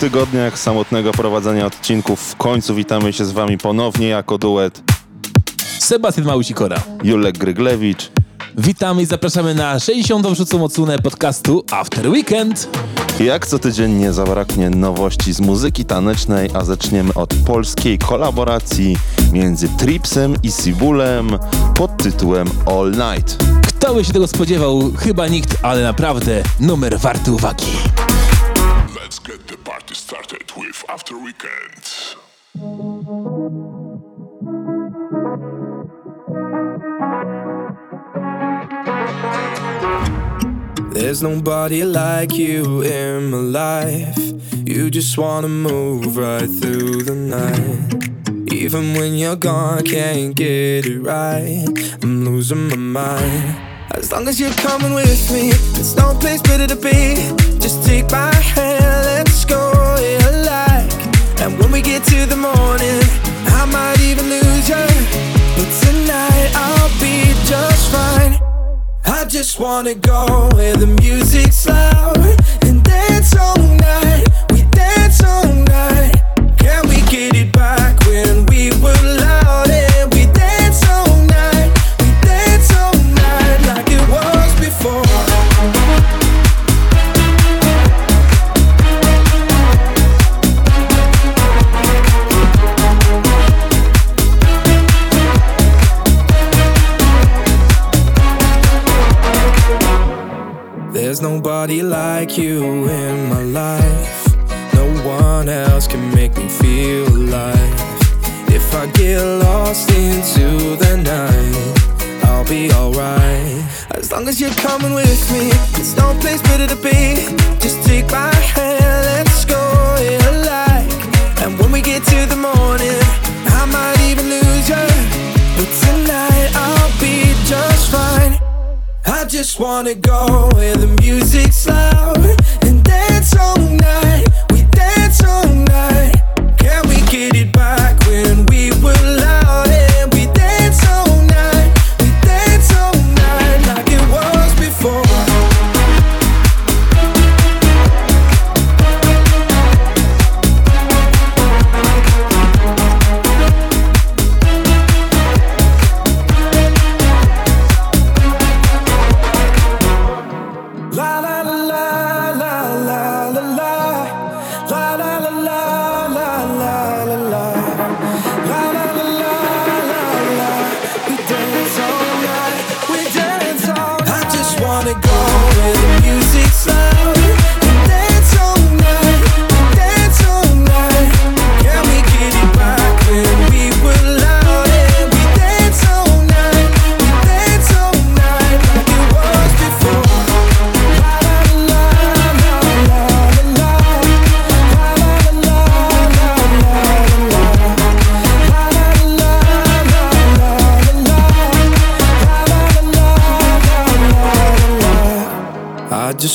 Tygodniach samotnego prowadzenia odcinków w końcu witamy się z wami ponownie jako duet Sebastian Małusikora. Julek Gryglewicz. Witamy i zapraszamy na 66. odsłonę podcastu After Weekend. Jak co tydzień nie zabraknie nowości z muzyki tanecznej, a zaczniemy od polskiej kolaboracji między Tripsem i Sibulem pod tytułem All Night. Kto by się tego spodziewał? Chyba nikt, ale naprawdę numer warty uwagi. Let's get the party started with After Weekend. There's nobody like you in my life. You just wanna move right through the night. Even when you're gone, can't get it right. I'm losing my mind. As long as you're coming with me, there's no place better to be. Just take my hand, let's go, yeah, like. And when we get to the morning, I might even lose you. But tonight I'll be just fine. I just wanna go where the music's loud and dance all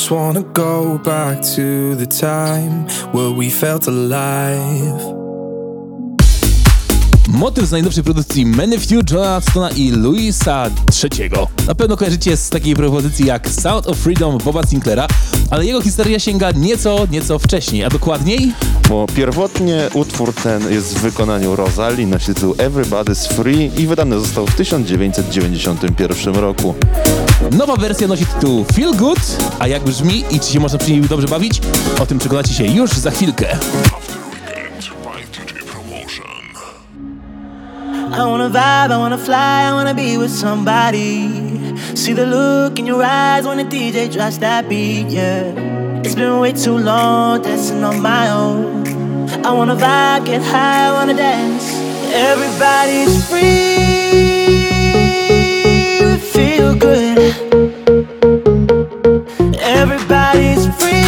just wanna go back to the time where we felt alive. Motyw z najnowszej produkcji Manifew, Johna Stona i Louisa III. Na pewno kojarzycie z takiej propozycji jak Sound of Freedom Boba Sinclaira, ale jego historia sięga nieco, nieco wcześniej, a dokładniej Bo pierwotnie utwór ten jest w wykonaniu Rosalie, nosi tytuł Everybody's Free i wydany został w 1991 roku. nowa wersja nosi tytuł Feel Good, a jak brzmi i czy się można przy niej dobrze bawić, o tym przekonacie się już za chwilkę. I wanna vibe, I wanna fly, I wanna be with somebody. See the look in your eyes when the DJ drops that beat, yeah. It's been way too long dancing on my own. I wanna vibe, get high, I wanna dance. Everybody's free, feel good. Everybody's free,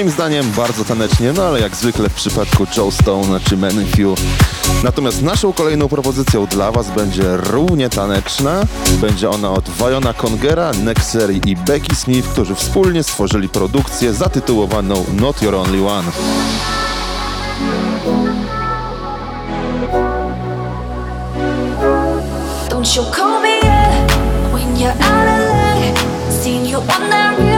Moim zdaniem bardzo tanecznie, no ale jak zwykle w przypadku Joe Stone znaczy czy Menfew. Natomiast naszą kolejną propozycją dla Was będzie równie taneczna. Będzie ona od Viona Congera, Nexery i Becky Smith, którzy wspólnie stworzyli produkcję zatytułowaną Not Your Only One. You call me when you're out of seen you on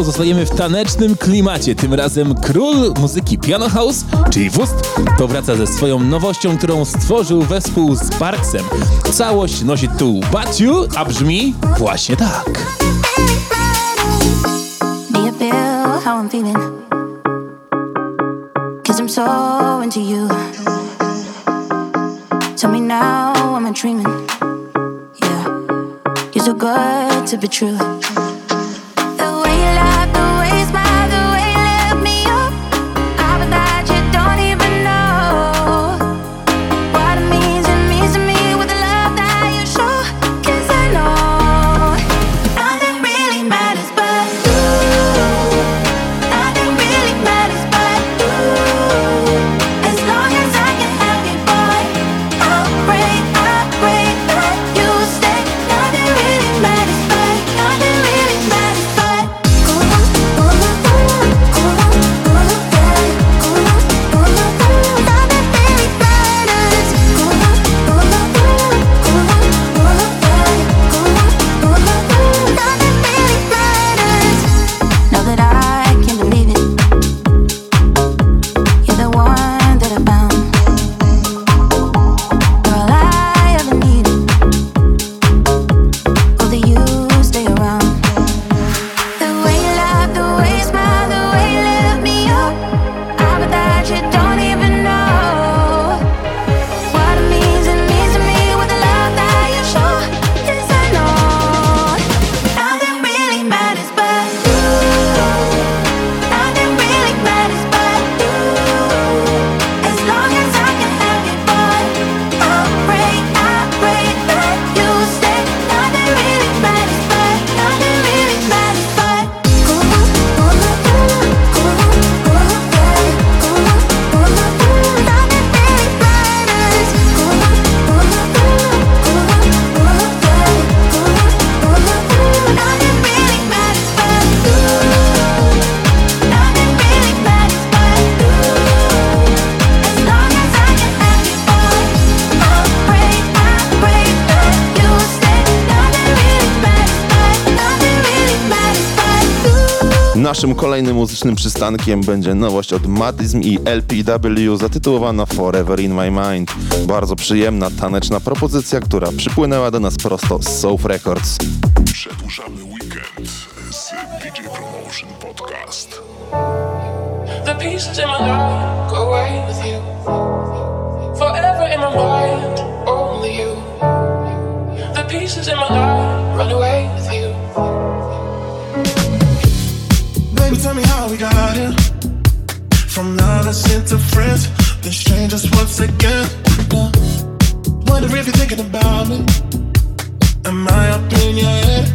pozostajemy w tanecznym klimacie. Tym razem król muzyki Piano House, czyli Wust, powraca ze swoją nowością, którą stworzył wespół z Parksem. Całość nosi tu Batiu, a brzmi właśnie tak. Good to be true. Naszym kolejnym muzycznym przystankiem będzie nowość od Matizm i LPW zatytułowana Forever in My Mind. Bardzo przyjemna, taneczna propozycja, która przypłynęła do nas prosto z South Records. Przedłużamy weekend z DJ Promotion Podcast. The peace in my life, go away with you. Forever in my mind, only you. The pieces in my life, run away with you. Baby, tell me how we got here. From lovers to friends, then strangers once again. Now, wonder if you're thinking about me. Am I up in your head?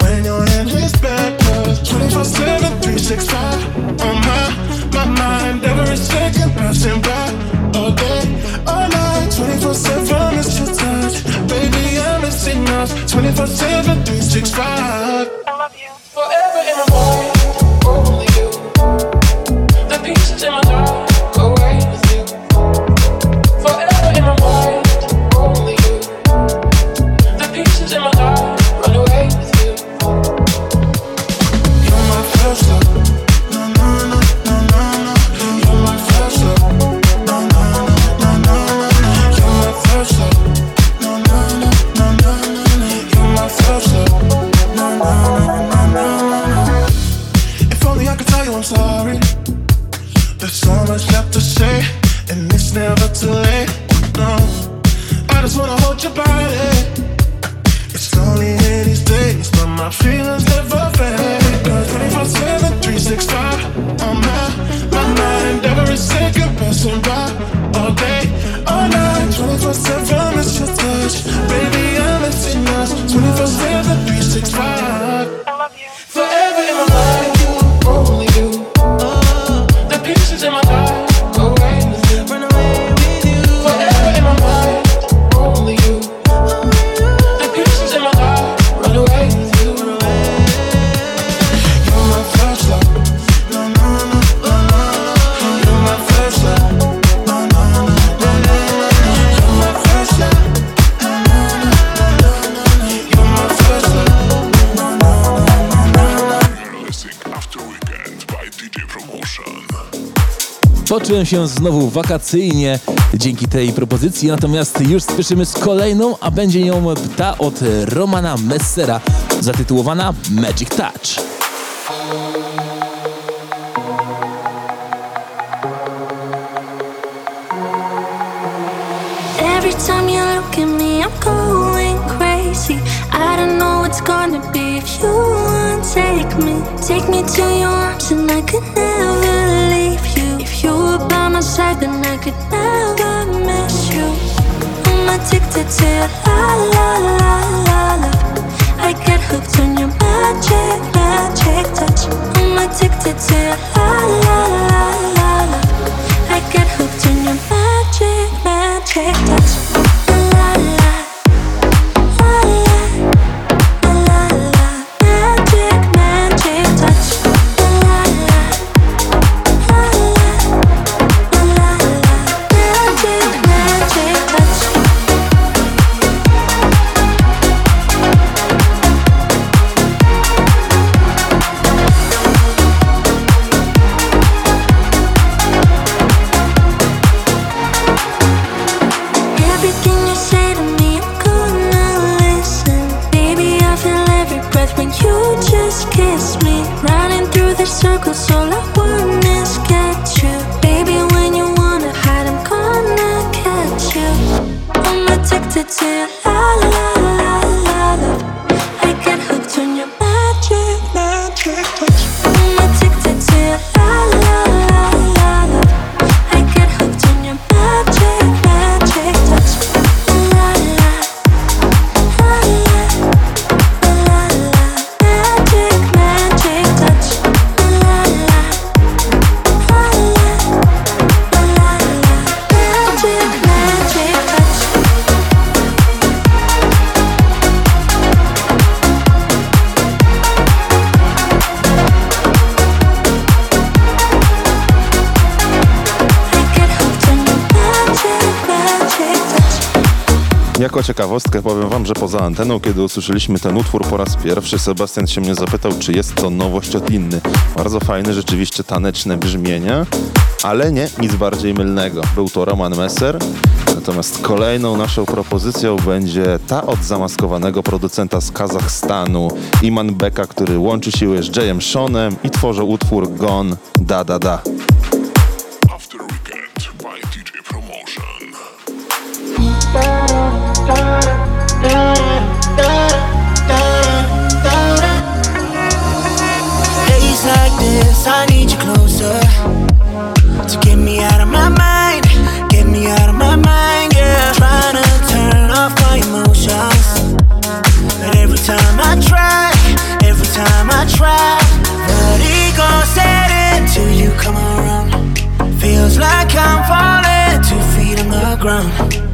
When in hand is backwards, 24 7, 365. On my, my mind, every second passing by. All day, all night, 24 7 it's your touch. Baby, I'm missing us, 24 7, 365. I love you forever in my mind. Się znowu wakacyjnie dzięki tej propozycji, natomiast już spieszymy z kolejną, a będzie nią ta od Romana Messera, zatytułowana Magic Touch. Every time you look at me, I'm going crazy. I don't know what's gonna be if you won't take me. Take me to your arms, and I could never side, then oh, I could never miss you. I'm addicted to your oh, la la la la la. I get hooked on your magic, magic touch. I'm addicted to your la la la la la. I get hooked on your magic, magic touch. La, la Jako ciekawostkę powiem wam, że poza anteną, kiedy usłyszeliśmy ten utwór po raz pierwszy, Sebastian się mnie zapytał, czy jest to nowość od Inny. Bardzo fajne, rzeczywiście taneczne brzmienia, ale nie, nic bardziej mylnego. Był to Roman Messer, natomiast kolejną naszą propozycją będzie ta od zamaskowanego producenta z Kazachstanu, Iman Beka, który łączy siły z Jayem Seanem i tworzy utwór Gone Da Da Da. After Weekend by DJ Promotion. Days like this, I need you closer to get me out of my mind, get me out of my mind, yeah. Trying to turn off my emotions, but every time I try, every time I try, till you come around. Feels like I'm falling, two feet on the ground.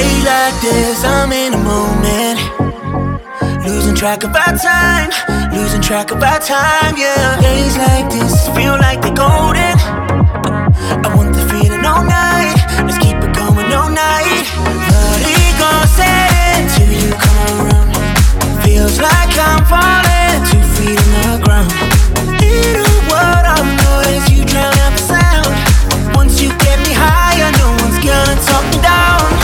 Stay like this, I'm in the moment. Losing track of our time, losing track of our time, yeah. Days like this feel like they're golden. I want the feeling all night. Let's keep it going all night. Vertigo set till you come around. Feels like I'm falling two feet on the ground. In a world of noise, you drown out the sound. Once you get me higher, no one's gonna talk me down.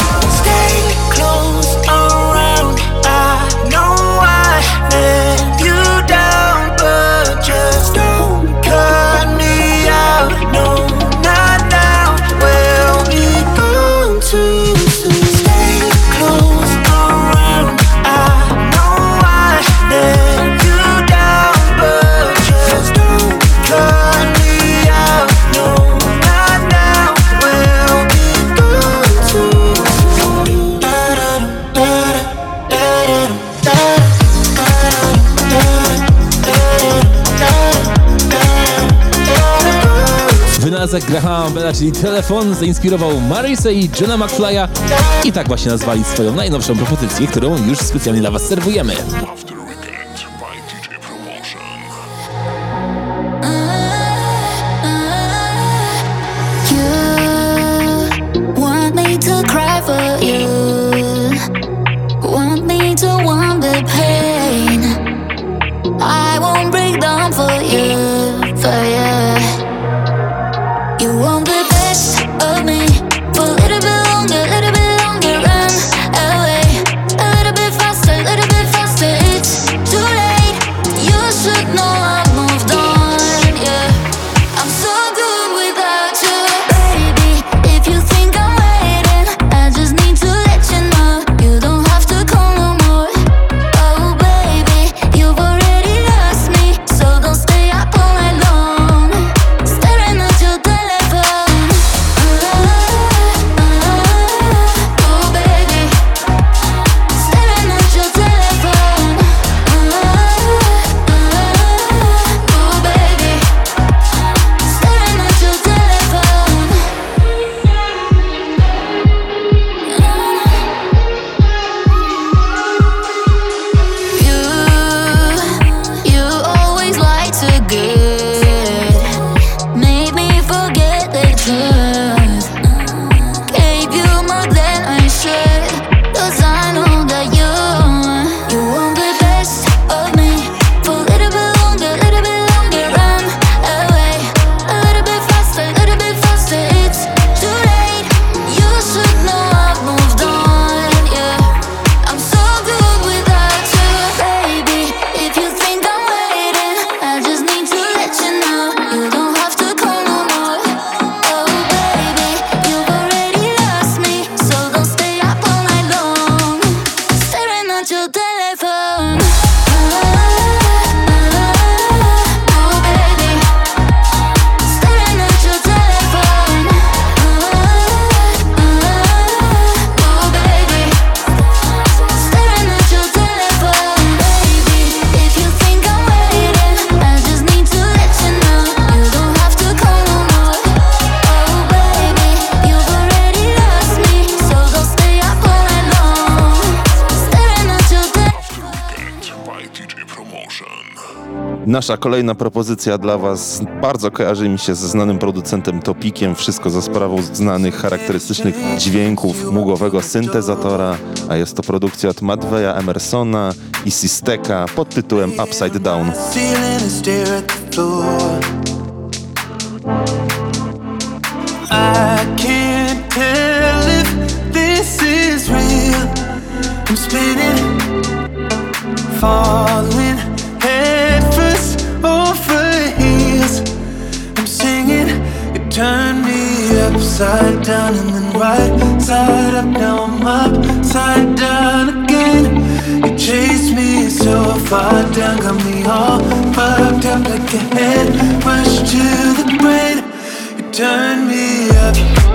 Graham Bella, czyli Telefon, zainspirował Marysę i Johna McFly'a i tak właśnie nazwali swoją najnowszą propozycję, którą już specjalnie dla Was serwujemy. Nasza kolejna propozycja dla Was bardzo kojarzy mi się ze znanym producentem Topikiem. Wszystko za sprawą znanych, charakterystycznych dźwięków mugowego syntezatora, a jest to produkcja od Matweja Emersona i Sisteka pod tytułem Upside Down. falling Turn me upside down and then right side up. Now I'm upside down again. You chased me so far down, got me all fucked up like a head rush to the brain. You turn me up.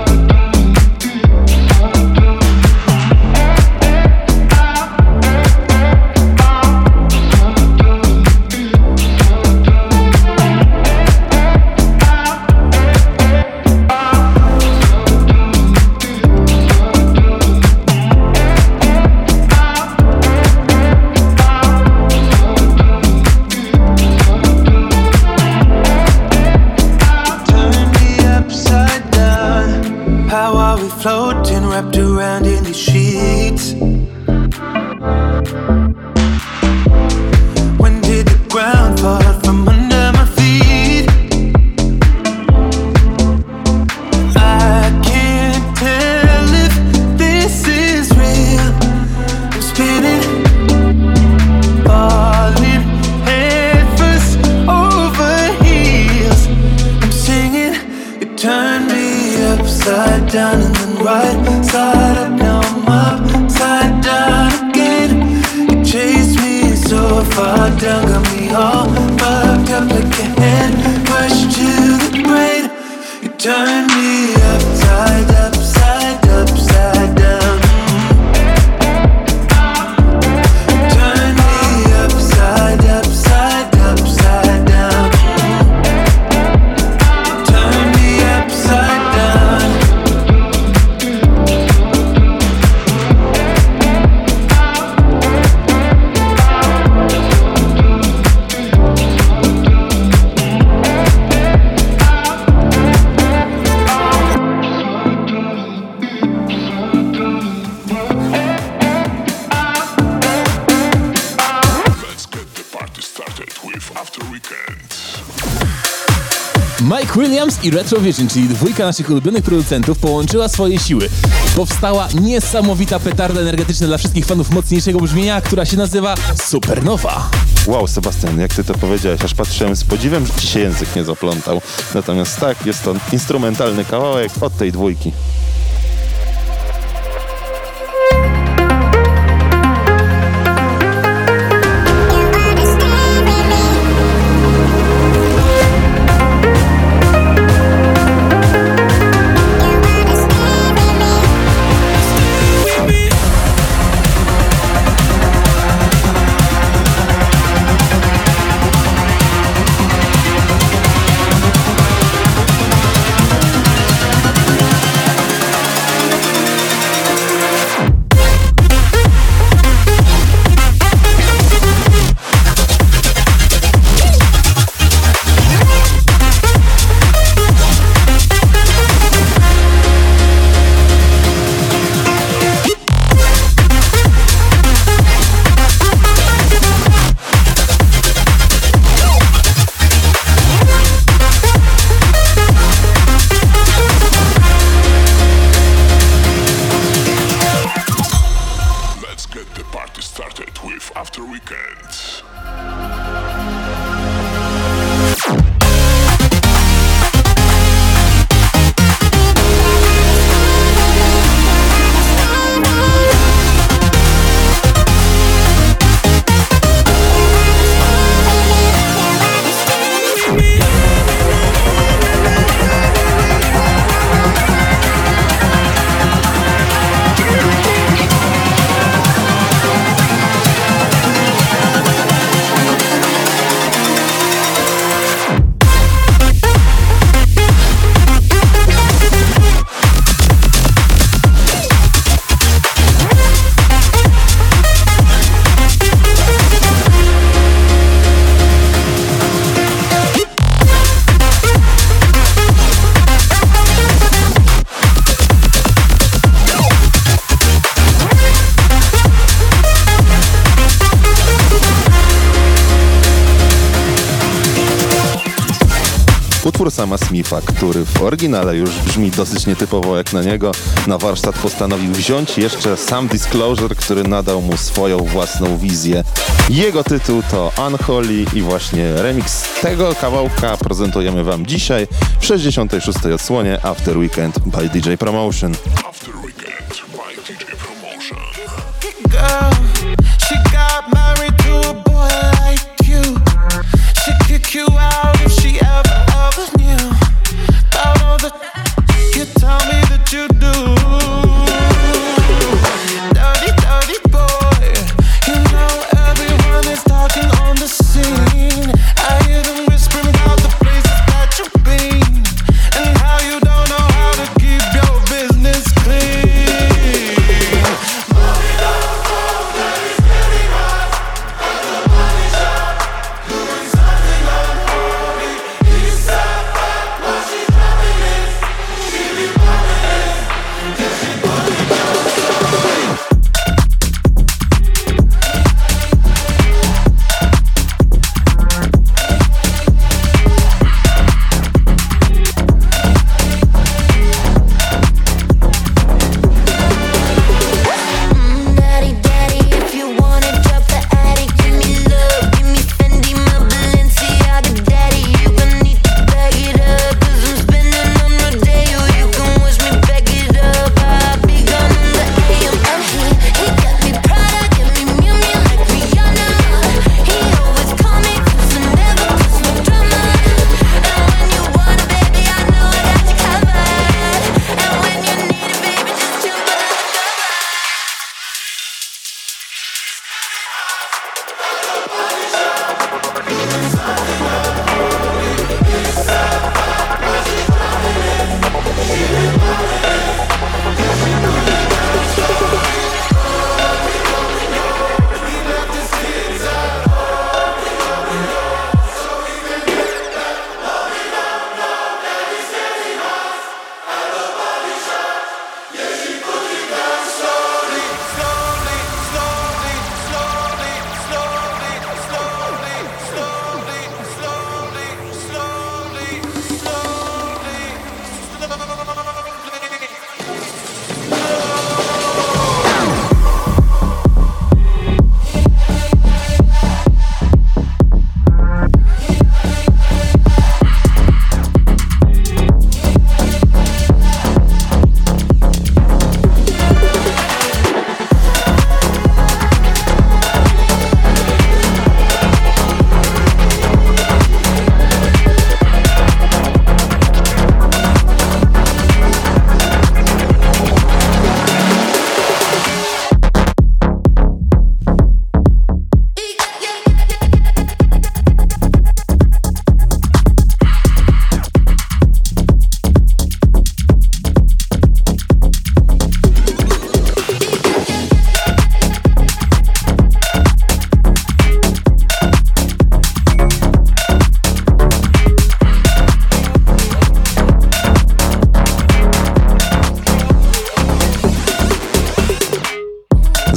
wrapped around in these sheets. I Retrovision, czyli dwójka naszych ulubionych producentów, połączyła swoje siły. Powstała niesamowita petarda energetyczna dla wszystkich fanów mocniejszego brzmienia, która się nazywa Supernowa. Wow, Sebastian, jak ty to powiedziałeś, aż patrzyłem z podziwem, że ci się język nie zaplątał. Natomiast tak, jest to instrumentalny kawałek od tej dwójki. Utwór sama Smitha, który w oryginale już brzmi dosyć nietypowo jak na niego, na warsztat postanowił wziąć jeszcze sam Disclosure, który nadał mu swoją własną wizję. Jego tytuł to Unholy i właśnie remix tego kawałka prezentujemy wam dzisiaj w 66. odsłonie After Weekend by DJ Promotion. You do.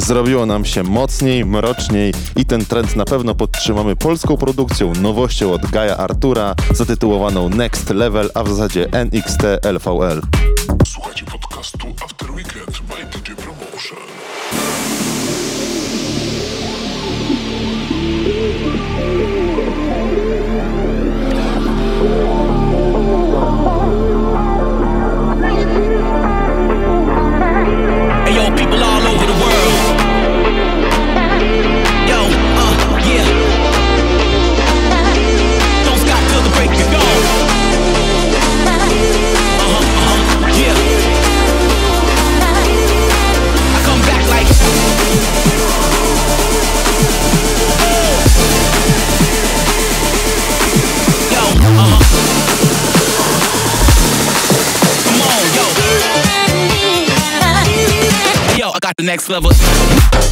Zrobiło nam się mocniej, mroczniej i ten trend na pewno podtrzymamy polską produkcją, nowością od Gaja Artura, zatytułowaną Next Level, a w zasadzie NXT LVL. Słuchajcie podcastu After Weekend the next level.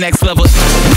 Next level.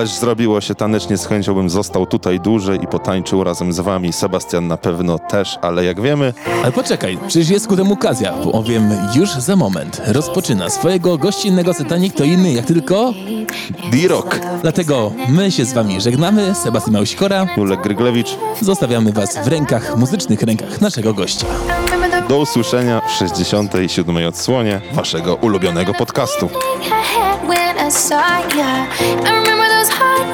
Ależ zrobiło się tanecznie, z chęcią bym został tutaj dłużej i potańczył razem z wami. Sebastian na pewno też, ale jak wiemy, Ale poczekaj, przecież jest ku temu okazja, bowiem już za moment rozpoczyna swojego gościnnego seta nie kto inny jak tylko... D-Rock, Dlatego my się z wami żegnamy, Sebastian Małsikora, Julek Gryglewicz, zostawiamy was w rękach, muzycznych rękach naszego gościa. do usłyszenia w 67. odsłonie waszego ulubionego podcastu. inside, yeah. I remember those hot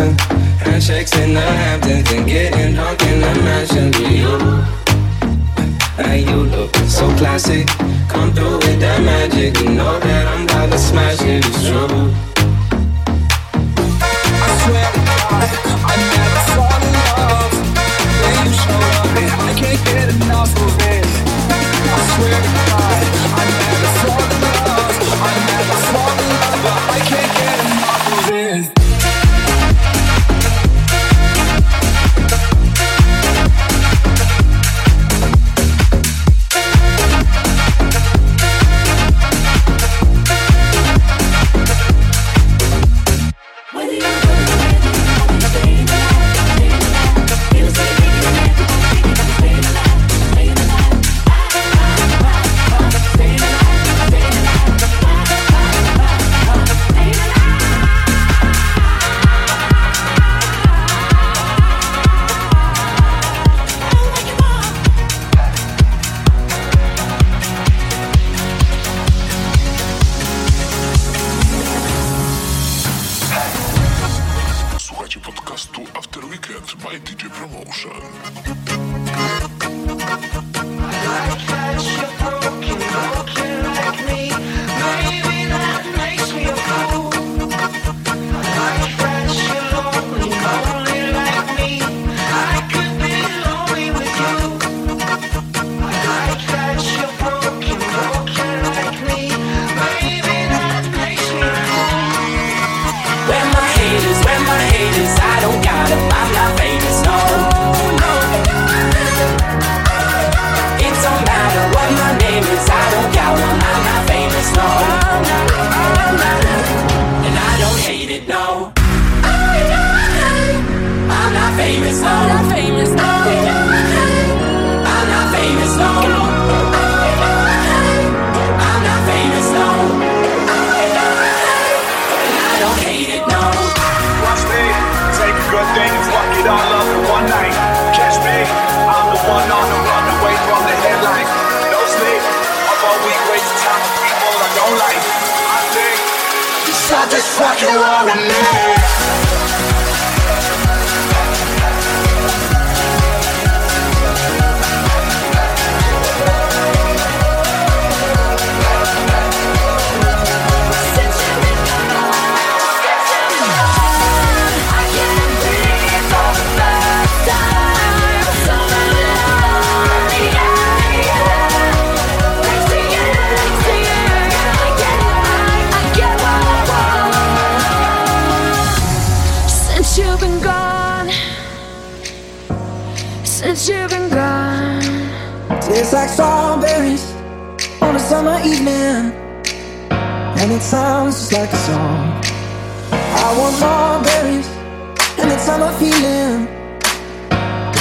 Hampton. Handshakes in the Hamptons and getting drunk in the mansion. Do you? And you look so classic. Come through with that magic, you know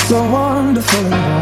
so wonderful.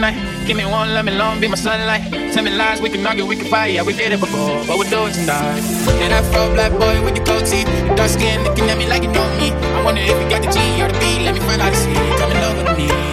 night. Give me one, let me long, be my sunlight. Tell me lies, we can argue, we can fight. Yeah, we did it before, but we do it tonight. That afro black boy with the goatee, teeth, dark skin looking at me like you know me. I wonder if you got the G or the B. Let me find out to see. Coming over to me.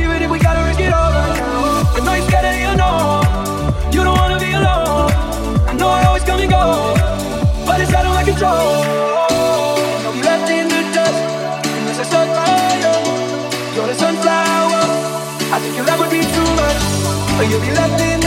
Even if we gotta risk it all right now. I know you're scared of you know. You don't wanna be alone. I know I always come and go, but it's out of my control. I'm left in the dust, and there's a sunflower. You're the sunflower. I think your love would be too much, but you'll be left in.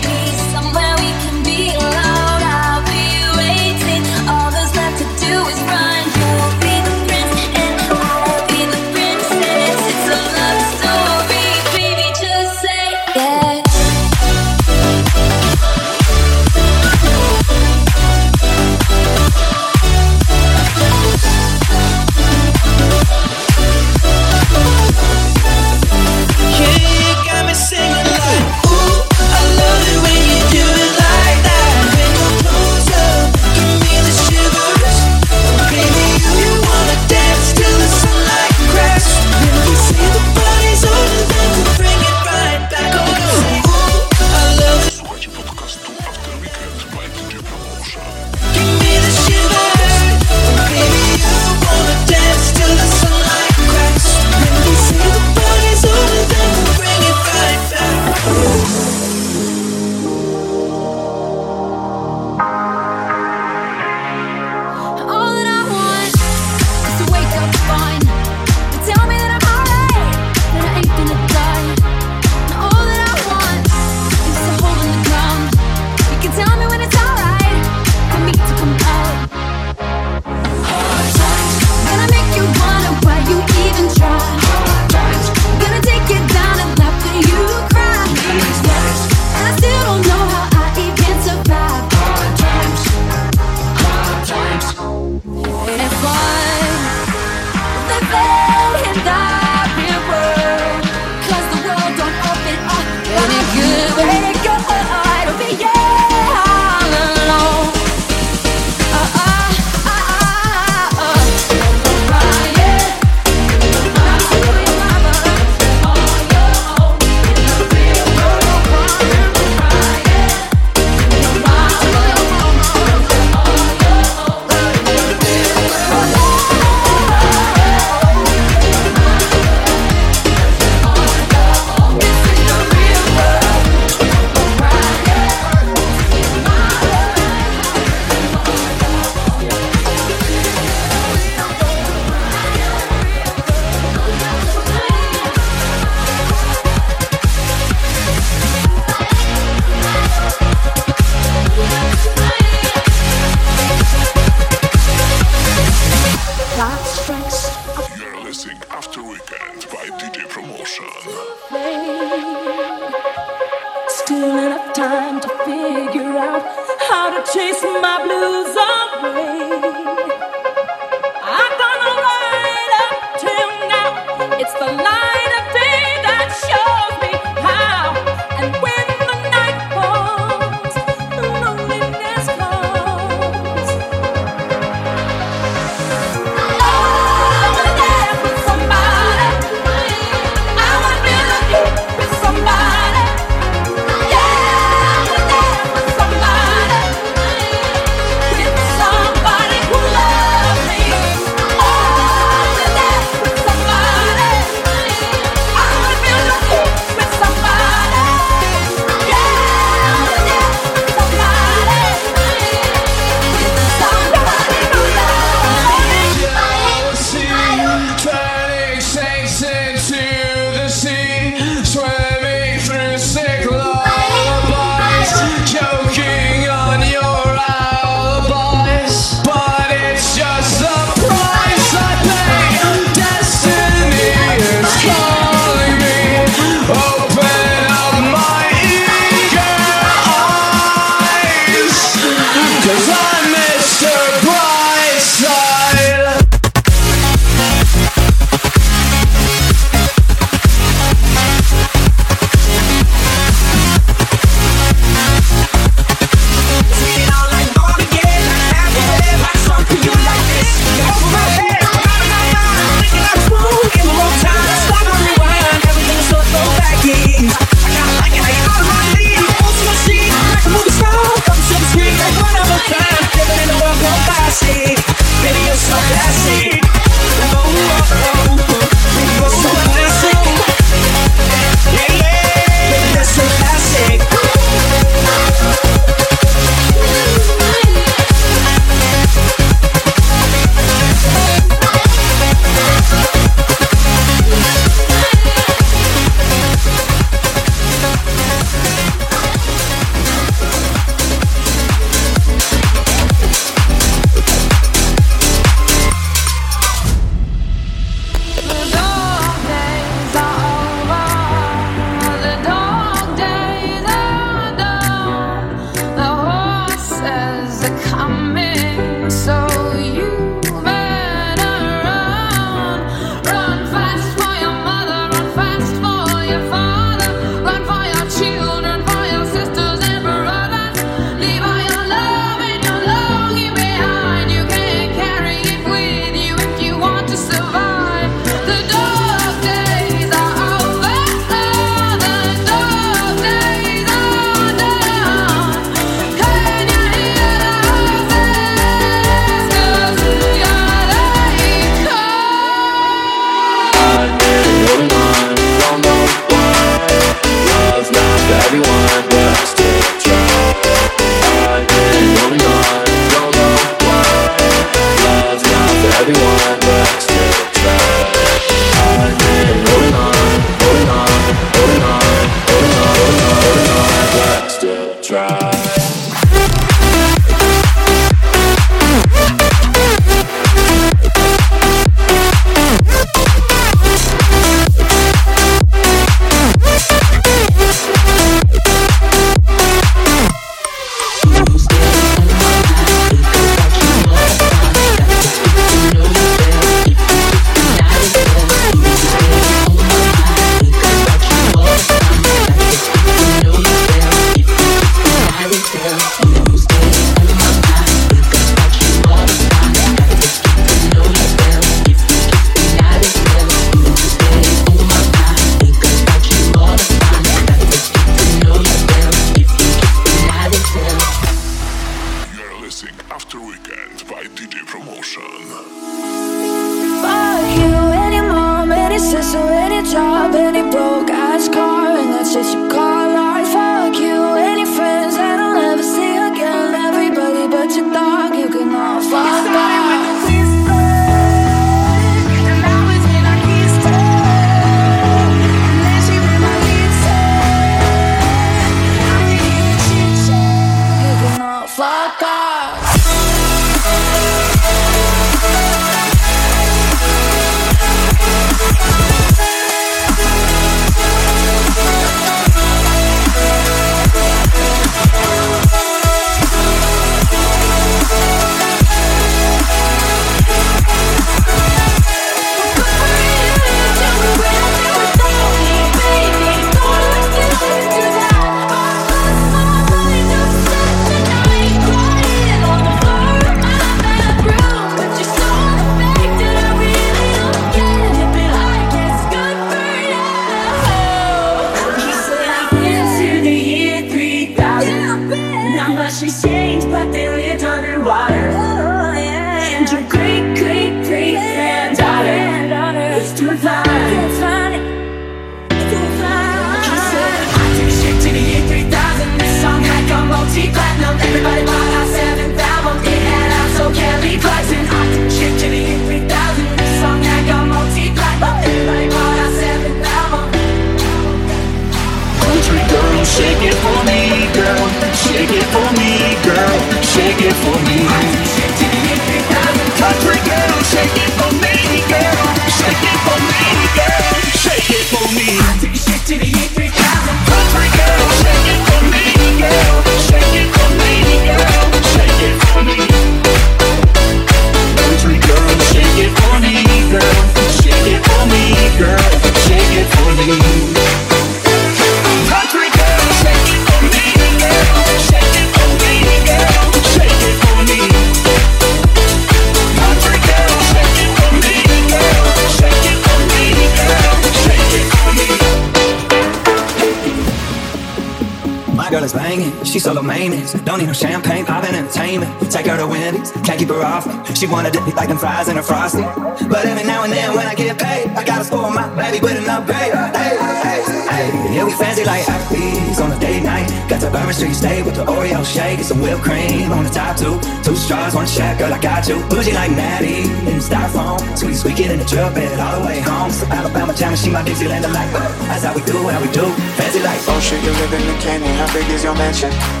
Maintenance. Don't need no champagne, poppin' entertainment. Take her to Wendy's, can't keep her off. She wanna dip me like them fries in a frosty. But every now and then when I get paid, I gotta spoil my baby with an upgrade. Hey, hey, hey. Yeah, we fancy like Applebee's on a date night. Got to Bourbon Street steak with the Oreo shake and some whipped cream on the top two. Two straws, one shot, girl, I got you. Bougie like Natty in styrofoam. Sweet squeaking in the truck bed all the way home. So Alabama jam, she my Dixieland like. That's how we do, how we do. Fancy like. Oh shit, you live in the canyon, how big is your mansion?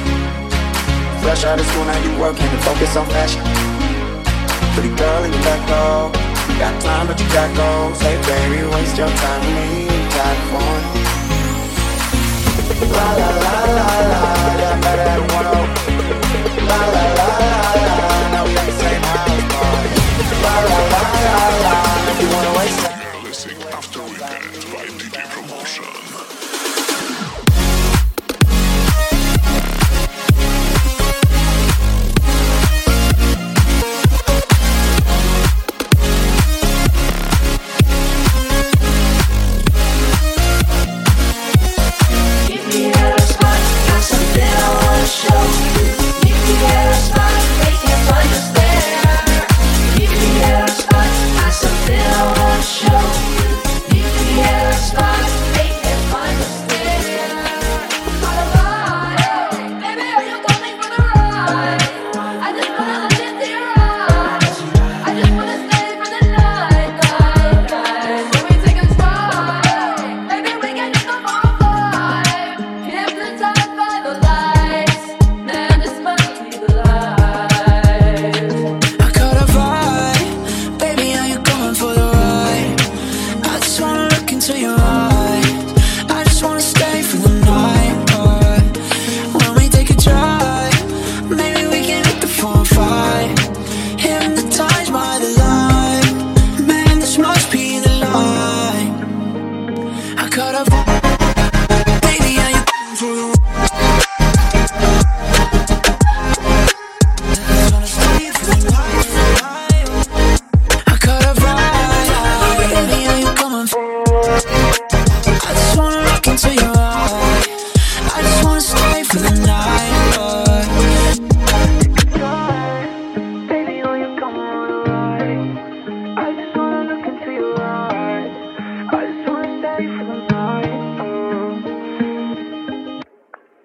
Fresh out of school, now you working to focus on fashion. Pretty girl in your back row. Got time, but you got goals. Hey, baby, waste your time with me in California. La la la la la, yeah, better than 1 La la la la la, now we at the same house party. La la la la la, if you wanna waste